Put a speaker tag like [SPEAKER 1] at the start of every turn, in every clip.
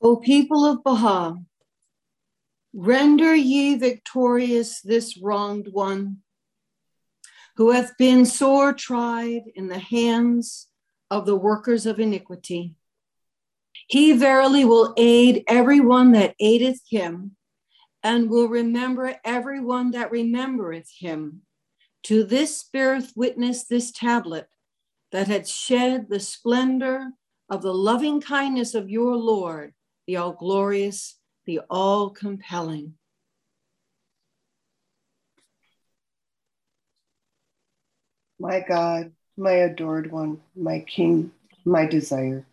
[SPEAKER 1] O people of Baha, render ye victorious this wronged one who hath been sore tried in the hands of the workers of iniquity. He verily will aid everyone that aideth him, and will remember everyone that remembereth him. To this beareth witness this tablet that had shed the splendor of the loving kindness of your Lord, the all glorious, the all compelling.
[SPEAKER 2] My God, my adored one, my King, my desire.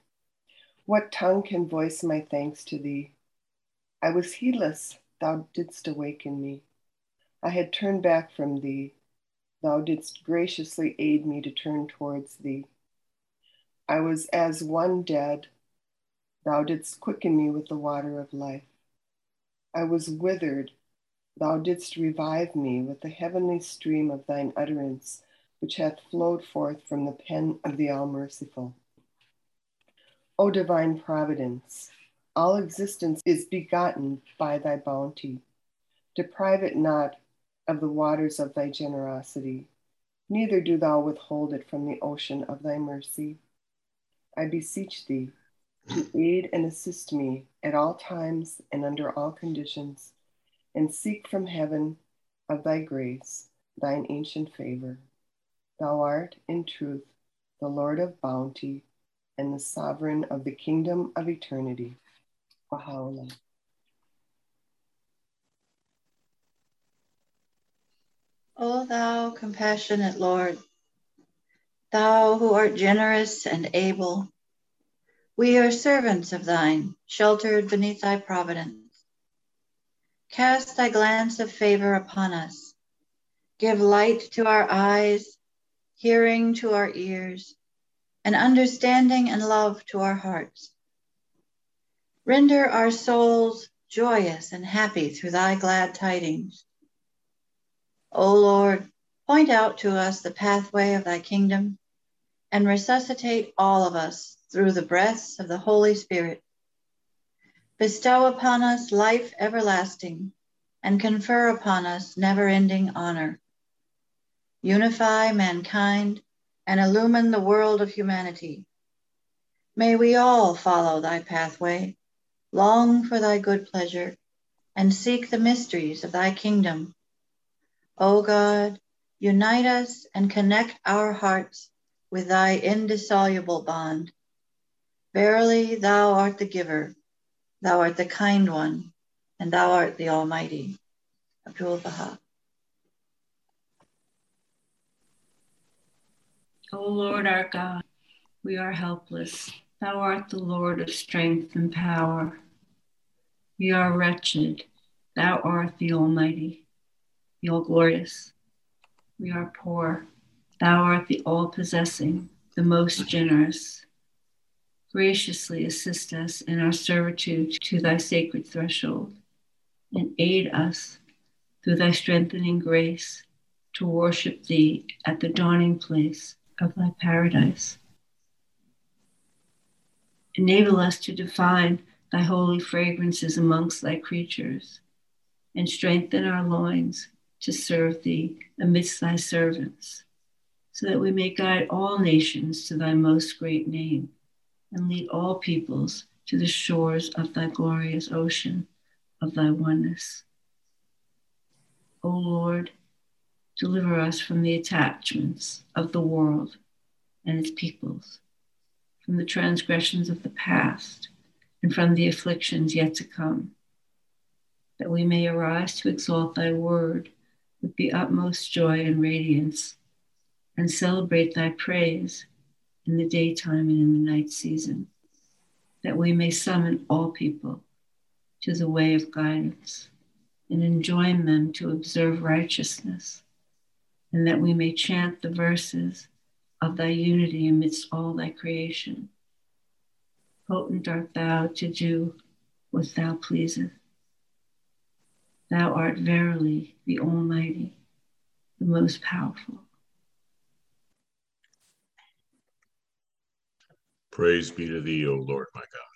[SPEAKER 2] What tongue can voice my thanks to thee? I was heedless, thou didst awaken me. I had turned back from thee, thou didst graciously aid me to turn towards thee. I was as one dead, thou didst quicken me with the water of life. I was withered, thou didst revive me with the heavenly stream of thine utterance which hath flowed forth from the pen of the All Merciful. O divine providence, all existence is begotten by thy bounty. Deprive it not of the waters of thy generosity, neither do thou withhold it from the ocean of thy mercy. I beseech thee to aid and assist me at all times and under all conditions, and seek from heaven of thy grace thine ancient favor. Thou art, in truth, the Lord of bounty and the sovereign of the kingdom of eternity. Baha'u'llah.
[SPEAKER 3] O thou compassionate Lord, thou who art generous and able, we are servants of thine, sheltered beneath thy providence. Cast thy glance of favor upon us. Give light to our eyes hearing to our ears, and understanding and love to our hearts. Render our souls joyous and happy through thy glad tidings. O Lord, point out to us the pathway of thy kingdom and resuscitate all of us through the breaths of the Holy Spirit. Bestow upon us life everlasting and confer upon us never ending honor unify mankind, and illumine the world of humanity. May we all follow thy pathway, long for thy good pleasure, and seek the mysteries of thy kingdom. O God, unite us and connect our hearts with thy indissoluble bond. Verily, thou art the giver, thou art the kind one, and thou art the Almighty. Abdul Baha.
[SPEAKER 4] O Lord our God, we are helpless. Thou art the Lord of strength and power. We are wretched. Thou art the Almighty, the All Glorious. We are poor. Thou art the All Possessing, the Most Generous. Graciously assist us in our servitude to thy sacred threshold and aid us through thy strengthening grace to worship thee at the dawning place of thy paradise. Enable us to define thy holy fragrances amongst thy creatures, and strengthen our loins to serve thee amidst thy servants, so that we may guide all nations to thy most great name, and lead all peoples to the shores of thy glorious ocean of thy oneness. O Lord, Deliver us from the attachments of the world and its peoples, from the transgressions of the past, and from the afflictions yet to come, that we may arise to exalt thy word with the utmost joy and radiance, and celebrate thy praise in the daytime and in the night season, that we may summon all people to the way of guidance and enjoin them to observe righteousness and that we may chant the verses of thy unity amidst all thy creation. Potent art thou to do what thou pleasest. Thou art verily the Almighty, the most powerful.
[SPEAKER 5] Praise be to thee, O Lord my God.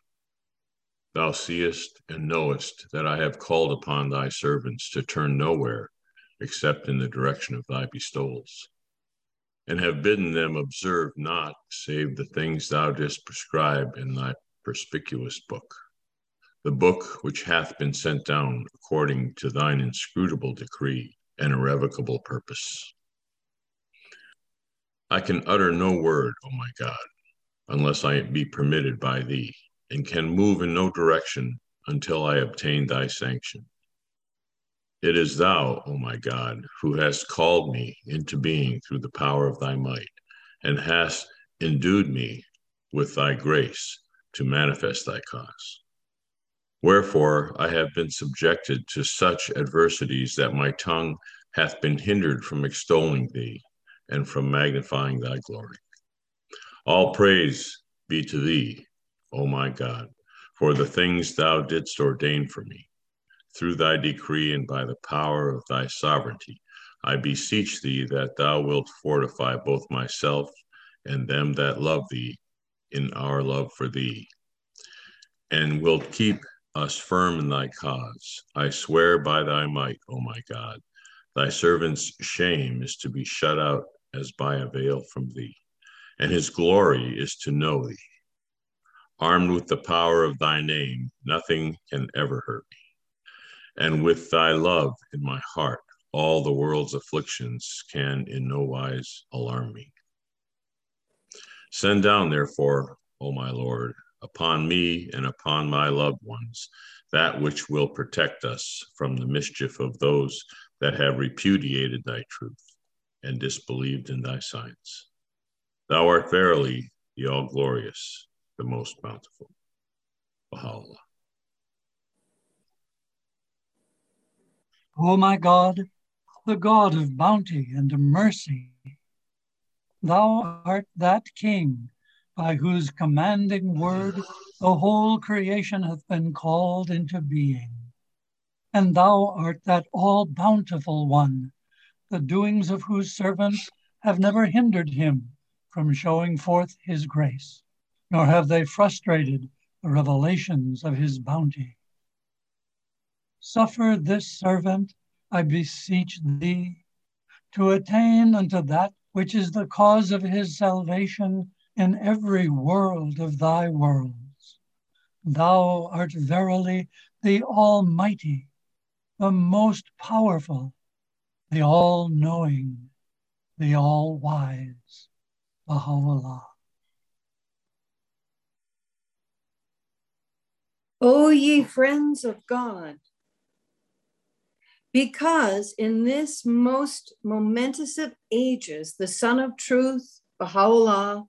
[SPEAKER 5] Thou seest and knowest that I have called upon thy servants to turn nowhere except in the direction of thy bestowals, and have bidden them observe not save the things thou didst prescribe in thy perspicuous book, the book which hath been sent down according to thine inscrutable decree and irrevocable purpose. I can utter no word, O my God, unless I be permitted by thee and can move in no direction until I obtain thy sanction. It is thou, O my God, who hast called me into being through the power of thy might, and hast endued me with thy grace to manifest thy cause. Wherefore I have been subjected to such adversities that my tongue hath been hindered from extolling thee and from magnifying thy glory. All praise be to thee, O my God, for the things thou didst ordain for me. Through thy decree and by the power of thy sovereignty, I beseech thee that thou wilt fortify both myself and them that love thee in our love for thee, and wilt keep us firm in thy cause. I swear by thy might, O my God, thy servant's shame is to be shut out as by a veil from thee, and his glory is to know thee. Armed with the power of thy name, nothing can ever hurt me. And with thy love in my heart, all the world's afflictions can in no wise alarm me. Send down, therefore, O my Lord, upon me and upon my loved ones, that which will protect us from the mischief of those that have repudiated thy truth and disbelieved in thy signs. Thou art verily the all glorious the most bountiful. Baha'u'llah.
[SPEAKER 6] O my God, the God of bounty and mercy, thou art that King by whose commanding word the whole creation hath been called into being. And thou art that all bountiful one, the doings of whose servants have never hindered him from showing forth his grace nor have they frustrated the revelations of his bounty. Suffer this servant, I beseech thee, to attain unto that which is the cause of his salvation in every world of thy worlds. Thou art verily the Almighty, the most powerful, the all knowing, the all wise. Baha'u'llah.
[SPEAKER 1] O ye friends of God, because in this most momentous of ages, the Sun of Truth, Baha'u'llah,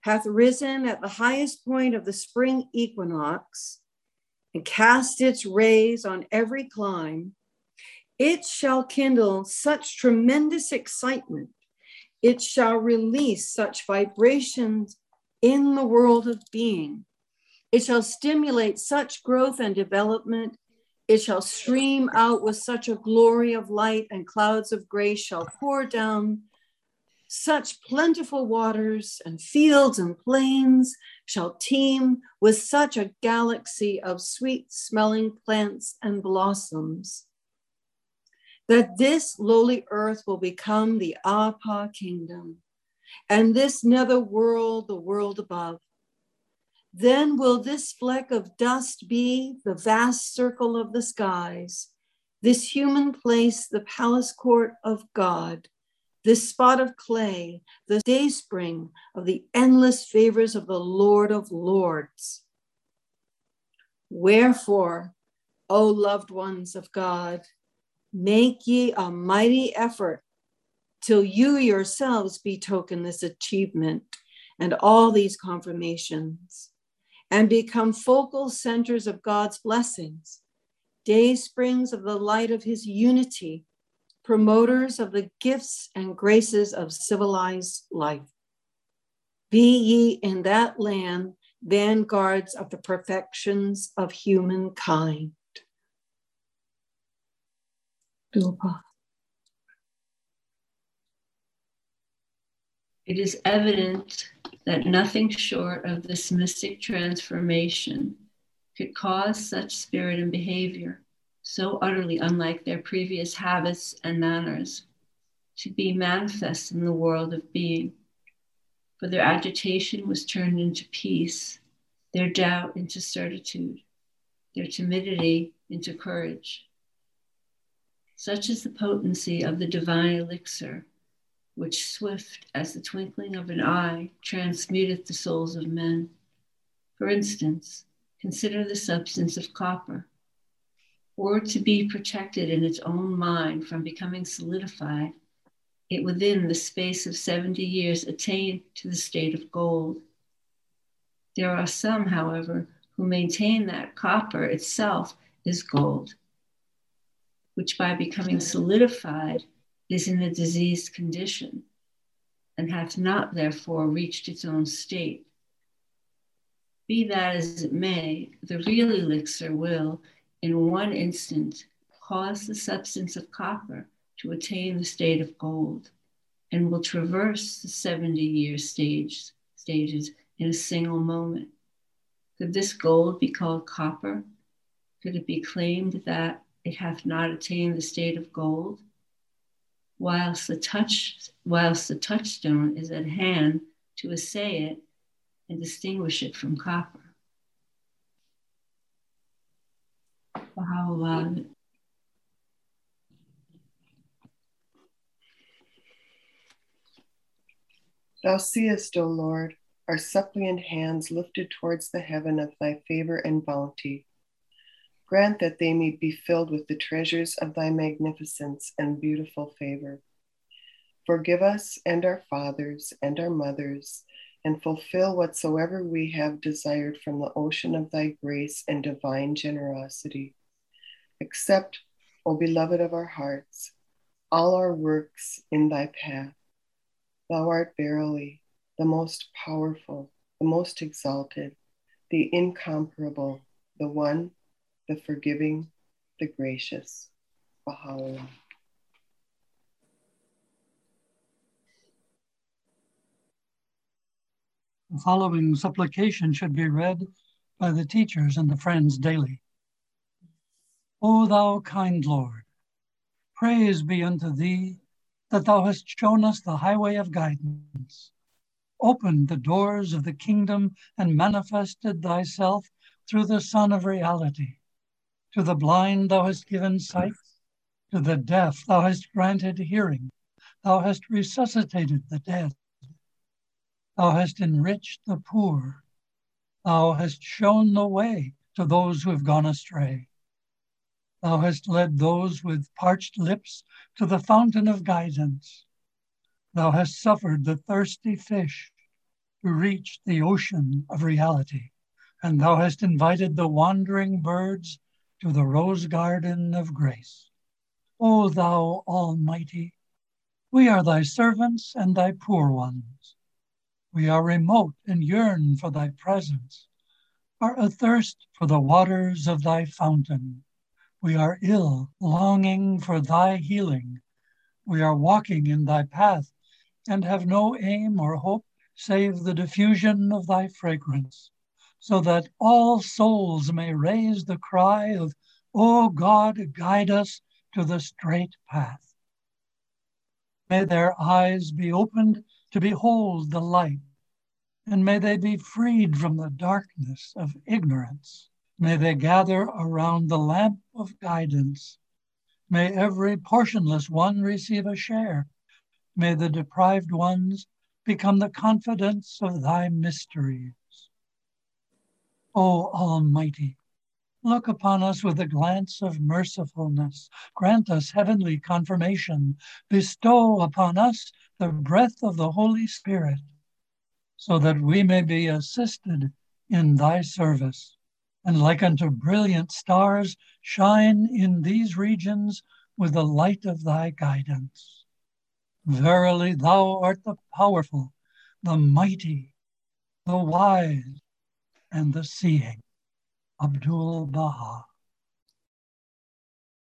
[SPEAKER 1] hath risen at the highest point of the spring equinox and cast its rays on every clime, it shall kindle such tremendous excitement, it shall release such vibrations in the world of being it shall stimulate such growth and development. It shall stream out with such a glory of light, and clouds of grace shall pour down. Such plentiful waters and fields and plains shall teem with such a galaxy of sweet smelling plants and blossoms that this lowly earth will become the Abhá kingdom, and this nether world the world above. Then will this fleck of dust be the vast circle of the skies, this human place, the palace court of God, this spot of clay, the dayspring of the endless favors of the Lord of Lords. Wherefore, O loved ones of God, make ye a mighty effort till you yourselves betoken this achievement and all these confirmations and become focal centers of God's blessings, day springs of the light of his unity, promoters of the gifts and graces of civilized life. Be ye in that land vanguards of the perfections of humankind.
[SPEAKER 4] It is evident that nothing short of this mystic transformation could cause such spirit and behavior, so utterly unlike their previous habits and manners, to be manifest in the world of being. For their agitation was turned into peace, their doubt into certitude, their timidity into courage. Such is the potency of the divine elixir, which swift as the twinkling of an eye transmuteth the souls of men. For instance, consider the substance of copper. Or to be protected in its own mind from becoming solidified, it within the space of 70 years attained to the state of gold. There are some, however, who maintain that copper itself is gold, which by becoming solidified is in a diseased condition and hath not therefore reached its own state. Be that as it may, the real elixir will, in one instant, cause the substance of copper to attain the state of gold and will traverse the 70 year stage, stages in a single moment. Could this gold be called copper? Could it be claimed that it hath not attained the state of gold? Whilst the touch, whilst the touchstone is at hand to assay it and distinguish it from copper. Baha'u'llah.
[SPEAKER 2] Thou seest, O Lord, our suppliant hands lifted towards the heaven of thy favor and bounty. Grant that they may be filled with the treasures of thy magnificence and beautiful favor. Forgive us and our fathers and our mothers, and fulfill whatsoever we have desired from the ocean of thy grace and divine generosity. Accept, O beloved of our hearts, all our works in thy path. Thou art verily the most powerful, the most exalted, the incomparable, the one, the forgiving, the gracious. Baha'u'llah.
[SPEAKER 6] The following supplication should be read by the teachers and the friends daily. O thou kind Lord, praise be unto thee that thou hast shown us the highway of guidance opened the doors of the kingdom and manifested thyself through the Sun of reality. To the blind thou hast given sight, to the deaf thou hast granted hearing, thou hast resuscitated the dead, thou hast enriched the poor, thou hast shown the way to those who have gone astray. Thou hast led those with parched lips to the fountain of guidance. Thou hast suffered the thirsty fish to reach the ocean of reality, and thou hast invited the wandering birds to the rose garden of grace. O thou Almighty, we are thy servants and thy poor ones. We are remote and yearn for thy presence, are athirst for the waters of thy fountain. We are ill, longing for thy healing. We are walking in thy path and have no aim or hope save the diffusion of thy fragrance, so that all souls may raise the cry of, O God, guide us to the straight path. May their eyes be opened to behold the light, and may they be freed from the darkness of ignorance. May they gather around the lamp of guidance. May every portionless one receive a share. May the deprived ones become the confidants of thy mysteries. O Almighty, look upon us with a glance of mercifulness. Grant us heavenly confirmation. Bestow upon us the breath of the Holy Spirit, so that we may be assisted in thy service and like unto brilliant stars, shine in these regions with the light of thy guidance. Verily, thou art the powerful, the mighty, the wise, and the seeing. Abdul Baha.